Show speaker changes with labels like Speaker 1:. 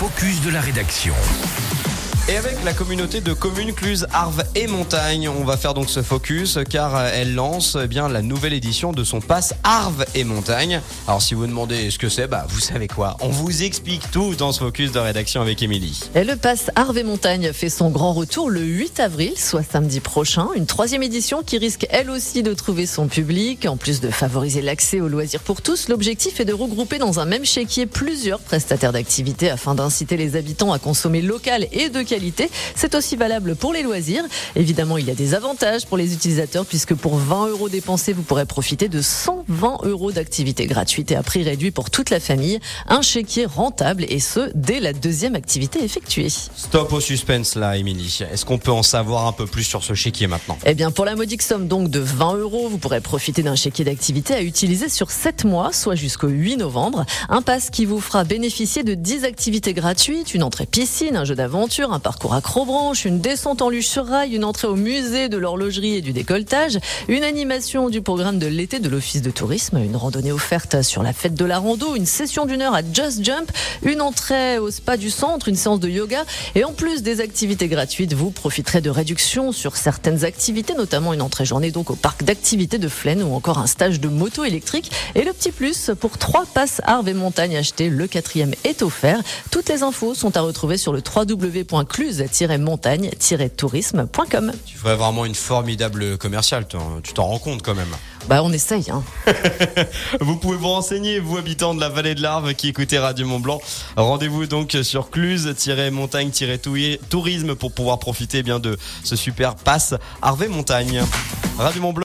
Speaker 1: focus de la rédaction.
Speaker 2: Et avec la communauté de communes Cluse, Arves et Montagne, on va faire donc ce focus car elle lance eh bien la nouvelle édition de son pass Arves et Montagne. Alors si vous demandez ce que c'est, bah vous savez quoi On vous explique tout dans ce focus de rédaction avec Émilie.
Speaker 3: Et le pass Arves et Montagne fait son grand retour le 8 avril, soit samedi prochain. Une troisième édition qui risque elle aussi de trouver son public. En plus de favoriser l'accès aux loisirs pour tous, l'objectif est de regrouper dans un même chéquier plusieurs prestataires d'activités afin d'inciter les habitants à consommer local et de qualité c'est aussi valable pour les loisirs. Évidemment, il y a des avantages pour les utilisateurs puisque pour 20 euros dépensés, vous pourrez profiter de 120 euros d'activités gratuites et à prix réduit pour toute la famille. Un chéquier rentable et ce, dès la deuxième activité effectuée.
Speaker 2: Stop au suspense là, Émilie. Est-ce qu'on peut en savoir un peu plus sur ce chéquier maintenant?
Speaker 3: Eh bien, pour la modique somme donc de 20 euros, vous pourrez profiter d'un chéquier d'activité à utiliser sur 7 mois, soit jusqu'au 8 novembre. Un pass qui vous fera bénéficier de 10 activités gratuites, une entrée piscine, un jeu d'aventure, un parcours acrobranche, une descente en luge sur rail, une entrée au musée de l'horlogerie et du décolletage, une animation du programme de l'été de l'office de tourisme, une randonnée offerte sur la fête de la rando, une session d'une heure à Just Jump, une entrée au spa du centre, une séance de yoga et en plus des activités gratuites, vous profiterez de réductions sur certaines activités, notamment une entrée journée donc au parc d'activités de Flaine ou encore un stage de moto électrique. Et le petit plus, pour trois passes Arves et Montagne achetés, le quatrième est offert. Toutes les infos sont à retrouver sur le www.cluse montagne-tourisme.com.
Speaker 2: Tu ferais vraiment une formidable commerciale, tu t'en rends compte quand même.
Speaker 3: Bah on essaye. Hein.
Speaker 2: vous pouvez vous renseigner, vous habitants de la vallée de l'Arve qui écoutez Radio Mont Blanc. Rendez-vous donc sur cluse-montagne-tourisme pour pouvoir profiter bien de ce super pass Arve Montagne. Radio Mont Blanc.